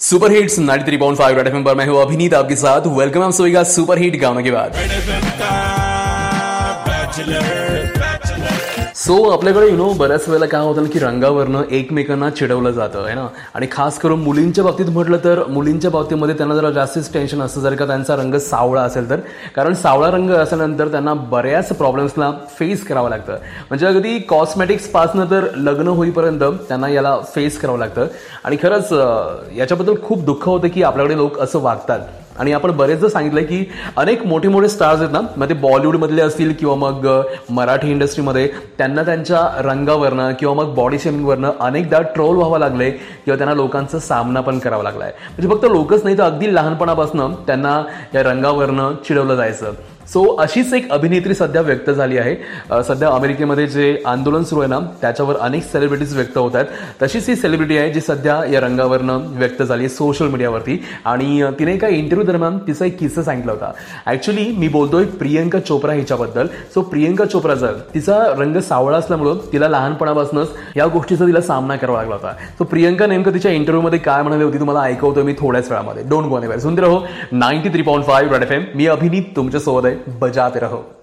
Super hits 93.5 red FM पर मैं हूं अभिनीत आपके साथ। वेलकम आप सभी का सुपर हिट गाने के बाद। सो आपल्याकडे यु नो बऱ्याच वेळेला काय होतं की रंगावरनं एकमेकांना चिडवलं जातं आहे ना? आणि खास करून मुलींच्या बाबतीत म्हटलं तर मुलींच्या बाबतीमध्ये त्यांना जरा जास्तीच टेन्शन असतं. जर का त्यांचा रंग सावळा असेल तर. कारण सावळा रंग असल्यानंतर त्यांना बऱ्याच प्रॉब्लेम्सला फेस करावं लागतं. म्हणजे अगदी कॉस्मेटिक्सपासनं तर लग्न होईपर्यंत त्यांना याला फेस करावं लागतं. आणि खरंच याच्याबद्दल खूप दुःख होतं की आपल्याकडे लोक असं वागतात. आणि आपण बरेचदा सांगितलं की अनेक मोठे मोठे स्टार्स आहेत ना मग ते बॉलिवूडमधले असतील किंवा मग मराठी इंडस्ट्रीमध्ये त्यांना त्यांच्या रंगावरनं किंवा मग बॉडी शेमिंगवरनं अनेकदा ट्रोल व्हावं लागले किंवा त्यांना लोकांचा सामना पण करावा लागलाय. म्हणजे फक्त लोकच नाही तर अगदी लहानपणापासून त्यांना या रंगावरनं चिडवलं जायचं. सो अशीच एक अभिनेत्री सध्या व्यक्त झाली आहे. सध्या अमेरिकेमध्ये जे आंदोलन सुरू आहे ना त्याच्यावर अनेक सेलिब्रिटीज व्यक्त होत आहेत. तशीच ही सेलिब्रिटी आहे जी सध्या या रंगावरनं व्यक्त झाली आहे सोशल मीडियावरती आणि तिने एका इंटरव्ह्यू दरम्यान तिचा एक किस्सा सांगितला होता. ऍक्च्युली मी बोलतोय प्रियंका चोप्रा हिच्याबद्दल. सो प्रियंका चोप्रा जर तिचा रंग सावळा असल्यामुळं तिला लहानपणापासूनच या गोष्टीचा तिला सामना करावा लागला होता. सो प्रियंका नेमकं तिच्या इंटरव्ह्यूमध्ये काय म्हणाली होती तुम्हाला ऐकवतो मी थोड्याच वेळामध्ये. डोंट गो अनिवेअर सुंदर हो ninety three point five red F M मी अभिनीत तुमच्यासोबत आहे. बजाते रहो।